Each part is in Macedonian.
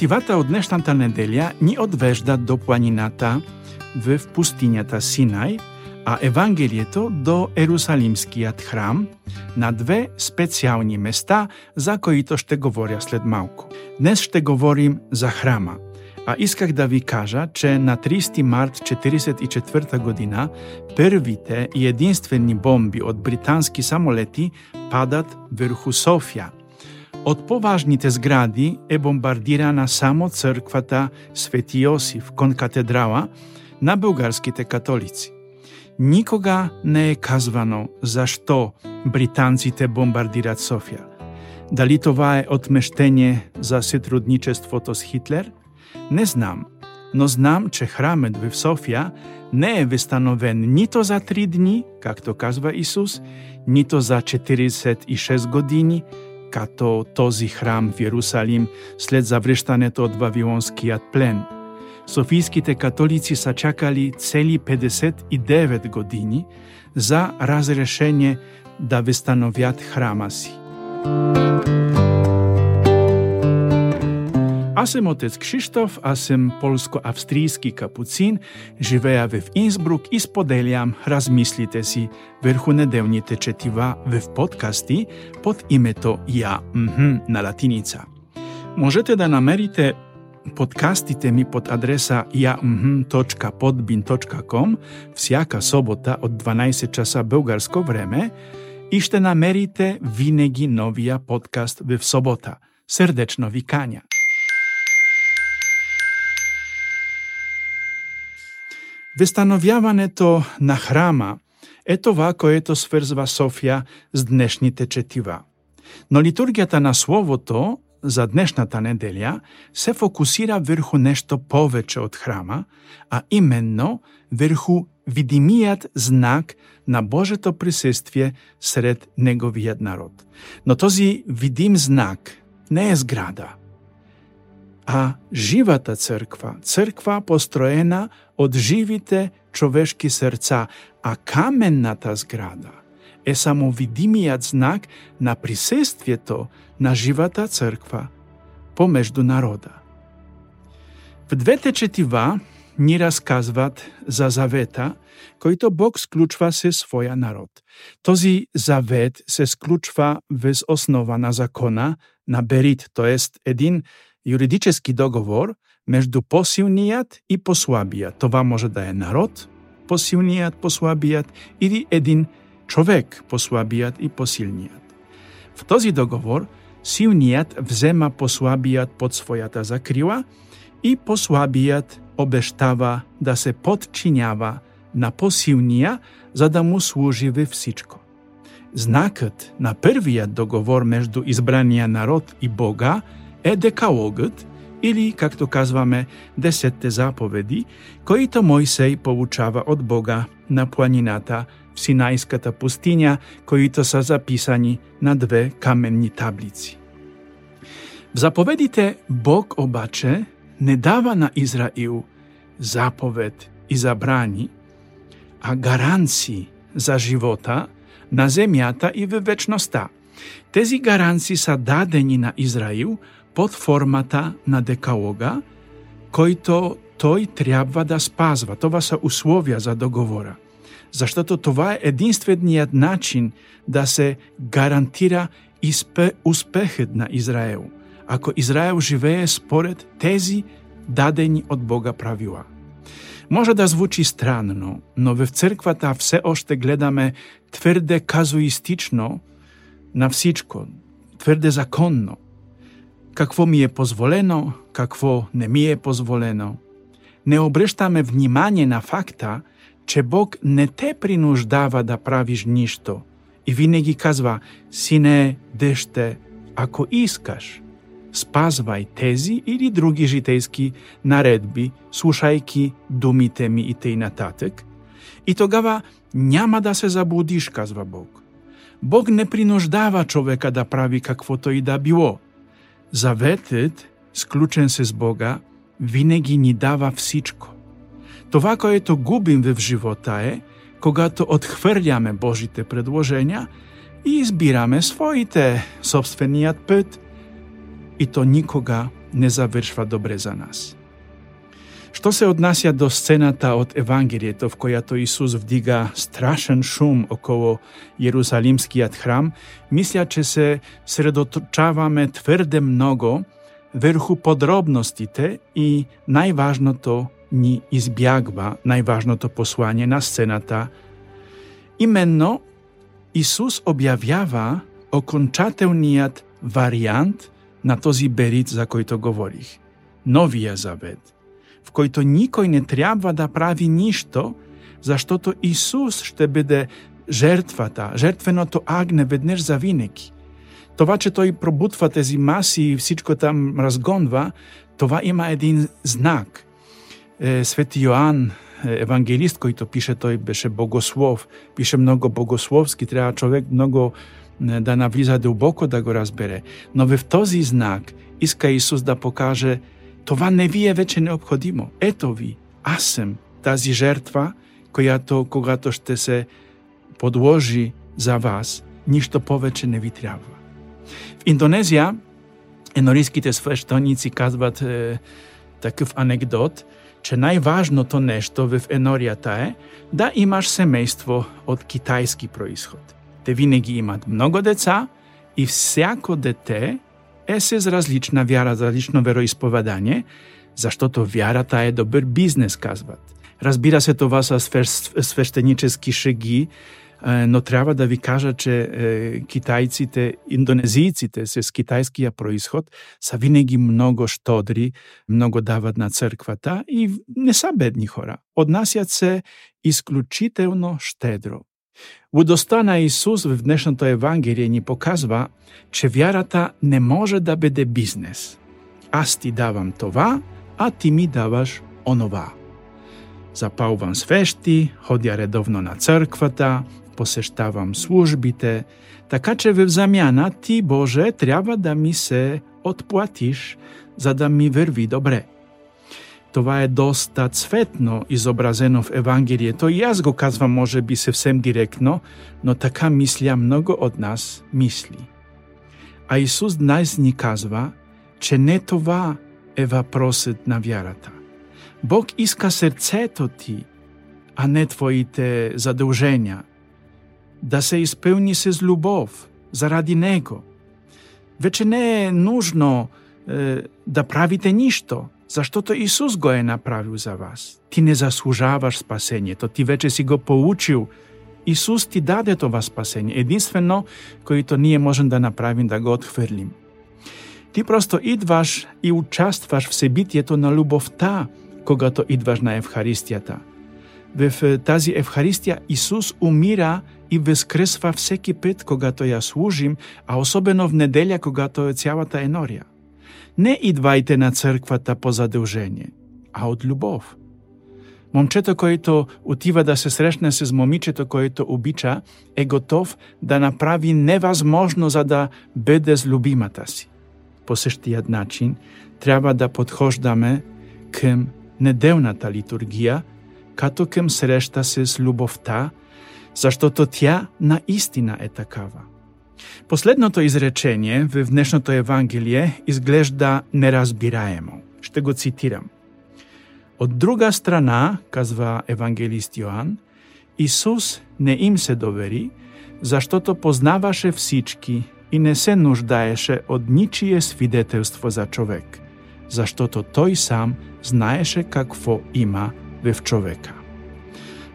Четивата од днешната неделја ни одвежда до планината в пустињата Синај, а Евангелието до Ерусалимскиот храм на две специјални места за коите ще говоря след малку. Днес ще говорим за храма, а исках да ви кажа, че на 30 март 1944 година првите и единствени бомби од британски самолети падат врху Софија. Од поважните згради е бомбардирана само црквата Свети Јосиф кон катедрала на бугарските католици. Никога не е казвано зашто британците бомбардират Софија. Дали това е отмештење за сотрудничеството с Хитлер? Не знам, но знам, че храмет в Софија не е вестановен нито за три дни, както казва Исус, нито за 46 години, като този храм в Јерусалим след заврштането од Вавилонскиот плен. софийските католици са чакали цели 59 години за разрешение да вестановят храма си. Аз сум отец Кшиштоф, аз сум полско-австријски капуцин, живеа в Инсбрук и споделјам размислите си върху неделните четива в подкасти под името Ја мхм на латиница. Можете да намерите подкастите ми под адреса jahm.podbin.com всяка собота од 12 часа българско време и ще намерите винаги новија подкаст в собота. Сърдечно ви каня! Вестановјавањето на храма е това което сврзва Софија с днешните четива. Но литургијата на Словото за днешната неделја се фокусира врху нешто повеќе од храма, а именно врху видимијат знак на Божето присествие сред неговиот народ. Но този видим знак не е зграда, а живата црква, црква построена од живите човешки срца, а каменната зграда е само видимиот знак на присествието на живата црква помежду народа. В двете четива ни расказват за завета којто Бог склучва се своја народ. Този завет се склучва вез основа на закона на Берит, тоест един юридически договор меѓу посилниот и послабиот. тоа може да е народ, посилниот, послабиот или един човек, послабиот и посилниот. В този договор силниот взема послабиот под својата закрила и послабиот обештава да се подчинява на посилнија за да му служи во всичко. Знакот на првиот договор меѓу избранија народ и Бога е декалогот, или, както казваме, десетте заповеди, които Мојсей получава од Бога на планината в Синајската пустиња, които са записани на две каменни таблици. В заповедите Бог обаче не дава на Израил заповед и забрани, а гаранции за живота на земјата и во вечноста. Тези гаранции са дадени на Израил под формата на декалога, којто тој треба да спазва. Това се условија за договора. Заштото това е единствениот начин да се гарантира успехот на Израел, ако Израел живее според тези дадени од Бога правила. Може да звучи странно, но во црквата все оште гледаме тврде казуистично на всичко, тврде законно – какво ми е позволено, какво не ми е позволено. Не обръщаме внимание на факта, че Бог не те принуждава да правиш ништо и винаги казва, сине, деште, ако искаш, спазвај тези или други житейски наредби, слушајки думите ми и тъй нататък, и тогава няма да се заблудиш, казва Бог. Бог не принуждава човека да прави каквото и да било – Заветот, склучен се с Бога, винаги ни дава всичко. Това, което губим в живота е, когато отхвърляме Божите предложения и избираме своите, собственият път, и то никога не завршва добре за нас. Што се однася до сцената од Евангелието в којато Исус вдига страшен шум околу Јерусалимскиот храм, мисля че се средоточаваме тврде многу верху подробностите и најважното ни избјагва најважното послание на сцената. Именно Исус објавјава окончателниот вариант на този берит за којто говорих. Новија завет, в којто никој не треба да прави ништо, заштото Исус ще биде жертвата, жертвеното агне веднеш за винеки. Това, че тој пробутва тези маси и всичко там разгонва, това има един знак. Свети Јоан, евангелист, којто пише, тој беше богослов, пише многу богословски, треба човек многу да навлиза дубоко да го разбере. Но в този знак иска Исус да покаже това не ви е вече необходимо. Ето ви, аз сем тази жертва, която когато ще се подложи за вас, ништо повече не ви трябва. В Индонезија, енориските свештеници казват е, такъв анекдот, че најважното нешто в еноријата е да имаш семејство од Китайски происход. Те винаги имат многу деца и всяко дете е се за различна вяра, за различно вероисповедање, заштото вярата е добар бизнес, казват. Разбира се това са свештенически шеги, но треба да ви кажа, че китајците, индонезијците се с китајскија происход са винаги многу штодри, многу дават на црквата и не са бедни хора. Однасјат се исклучително штедро. Удоста на Исус в днешното Евангелие ни показва, че вярата не може да биде бизнес. Аз ти давам това, а ти ми даваш онова. Запалвам свещи, ходя редовно на црквата, посештавам службите, така че в замяна ти, Боже, трябва да ми се отплатиш, за да ми върви добре. Тоа е доста цветно изобразено в Евангелието и јас го казвам може би севсем директно, но така мисля много од нас мисли. А Исус днес ни казва, че не това е въпросът на вярата. Бог иска сърцето ти, а не твоите задължения. Да се изпълни с любов заради Него. Вече не е нужно е, да правите нищо – заштото Исус го е направил за вас. Ти не заслужаваш спасението, ти вече си го поучил Исус ти даде това спасение. Единствено, којто ние можем да направим да го отхвърлим. Ти просто идваш и участваш в себитието на любовта, когато идваш на Евхаристијата. В тази Евхаристија Исус умира и възкръсва всеки пет когато ја служим, а особено в неделя, когато е цялата енорија. Не идвајте на црквата по задолжение, а од љубов. Момчето којто отива да се срещне с момичето којто обича, е готов да направи невъзможно за да биде с любимата си. По същият начин треба да подхождаме към неделната литургија, като към среща с любовта, заштото тя наистина е такава. Последното изречение во днешното Евангелие изглежда неразбираемо. Ще го цитирам. Од друга страна, казва евангелист Јоан, Исус не им се довери, заштото познаваше всички и не се нуждаеше од ничие свидетелство за човек, заштото тој сам знаеше какво има вев човека.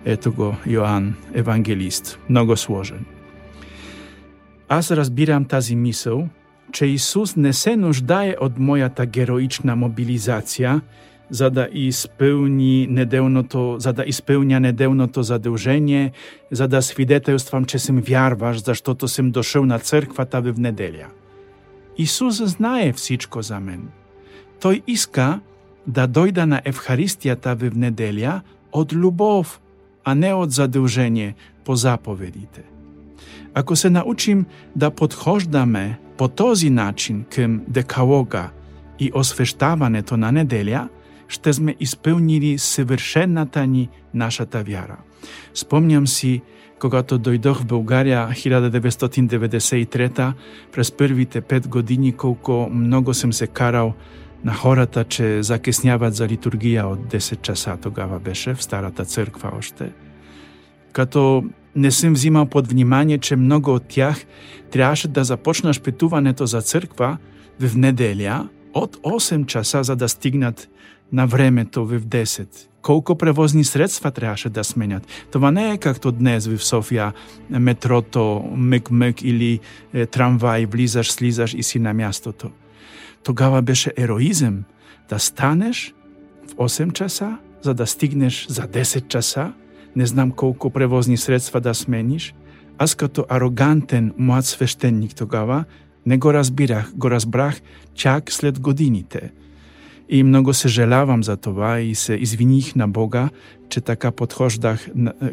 Ето го Јоан, евангелист, много сложен. Аз разбирам тази мисъл, че Исус не се нуждае од мојата героична мобилизација за да исполни неделното, за да исполня неделното задължение, за да свидетелствам, че сум вярваш, заштото сум дошъл на църквата в неделя. Исус знае всичко за мен. Той иска да дойда на Евхаристията в неделя от любов, а не от задължение по заповедите. Ако се научим да подхождаме по този начин кем декалога и освещаването на неделя, ще сме изпълнили съвършената ни нашата вяра. Спомням си, когато дойдох в България 1993 през първите пет години, колко много съм се карал на хората че закесняват за литургија од 10 часа тогава беше в старата црква оште. Като не сум взимал под внимание че многу од тях требаше да започнаш петувањето за црква в неделја од 8 часа за да стигнат на времето в 10. Колку превозни средства требаше да сменят. Тоа не е както днес в Софија метрото, мек-мек или е, трамвај, влизаш, слизаш и си на мястото. Тогава беше ероизм да станеш в 8 часа, за да стигнеш за 10 часа, не знам колку превозни средства да смениш. Аз като арогантен млад свещеник тогава не го разбирах, го разбрах чак след годините. И многу се желавам за това и се извиних на Бога, че така подхождах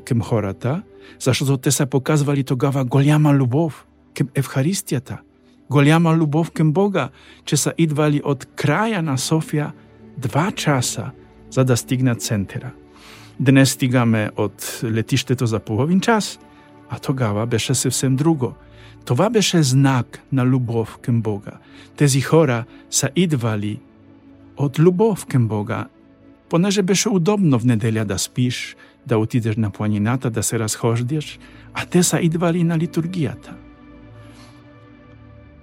кем хората, зашто те се показвали тогава голяма любов кем Евхаристијата – голяма любов кем Бога, че са идвали од краја на София два часа за да стигнат центера. Днес стигаме од летиштето за половин час, а тогава беше съвсем друго. Това беше знак на любов кем Бога. Тези хора са идвали од любов кем Бога, понеже беше удобно в неделя да спиш, да отидеш на планината, да се разхождеш, а те са идвали на литургијата.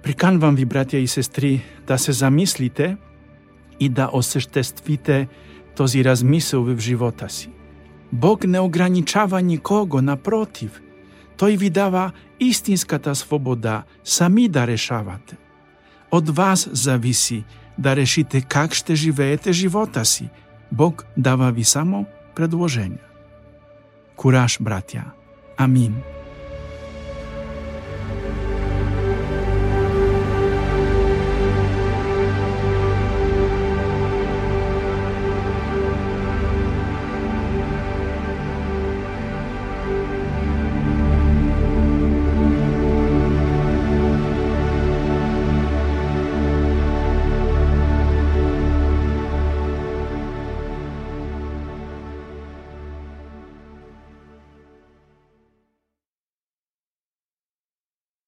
Приканвам ви, братја и сестри, да се замислите и да осештествите този размисел в живота си. Бог не ограничава никого, напротив, Тој ви дава истинската свобода сами да решавате. Од вас зависи да решите как ще живеете живота си. Бог дава ви само предложение. Кураж, братја. Амин.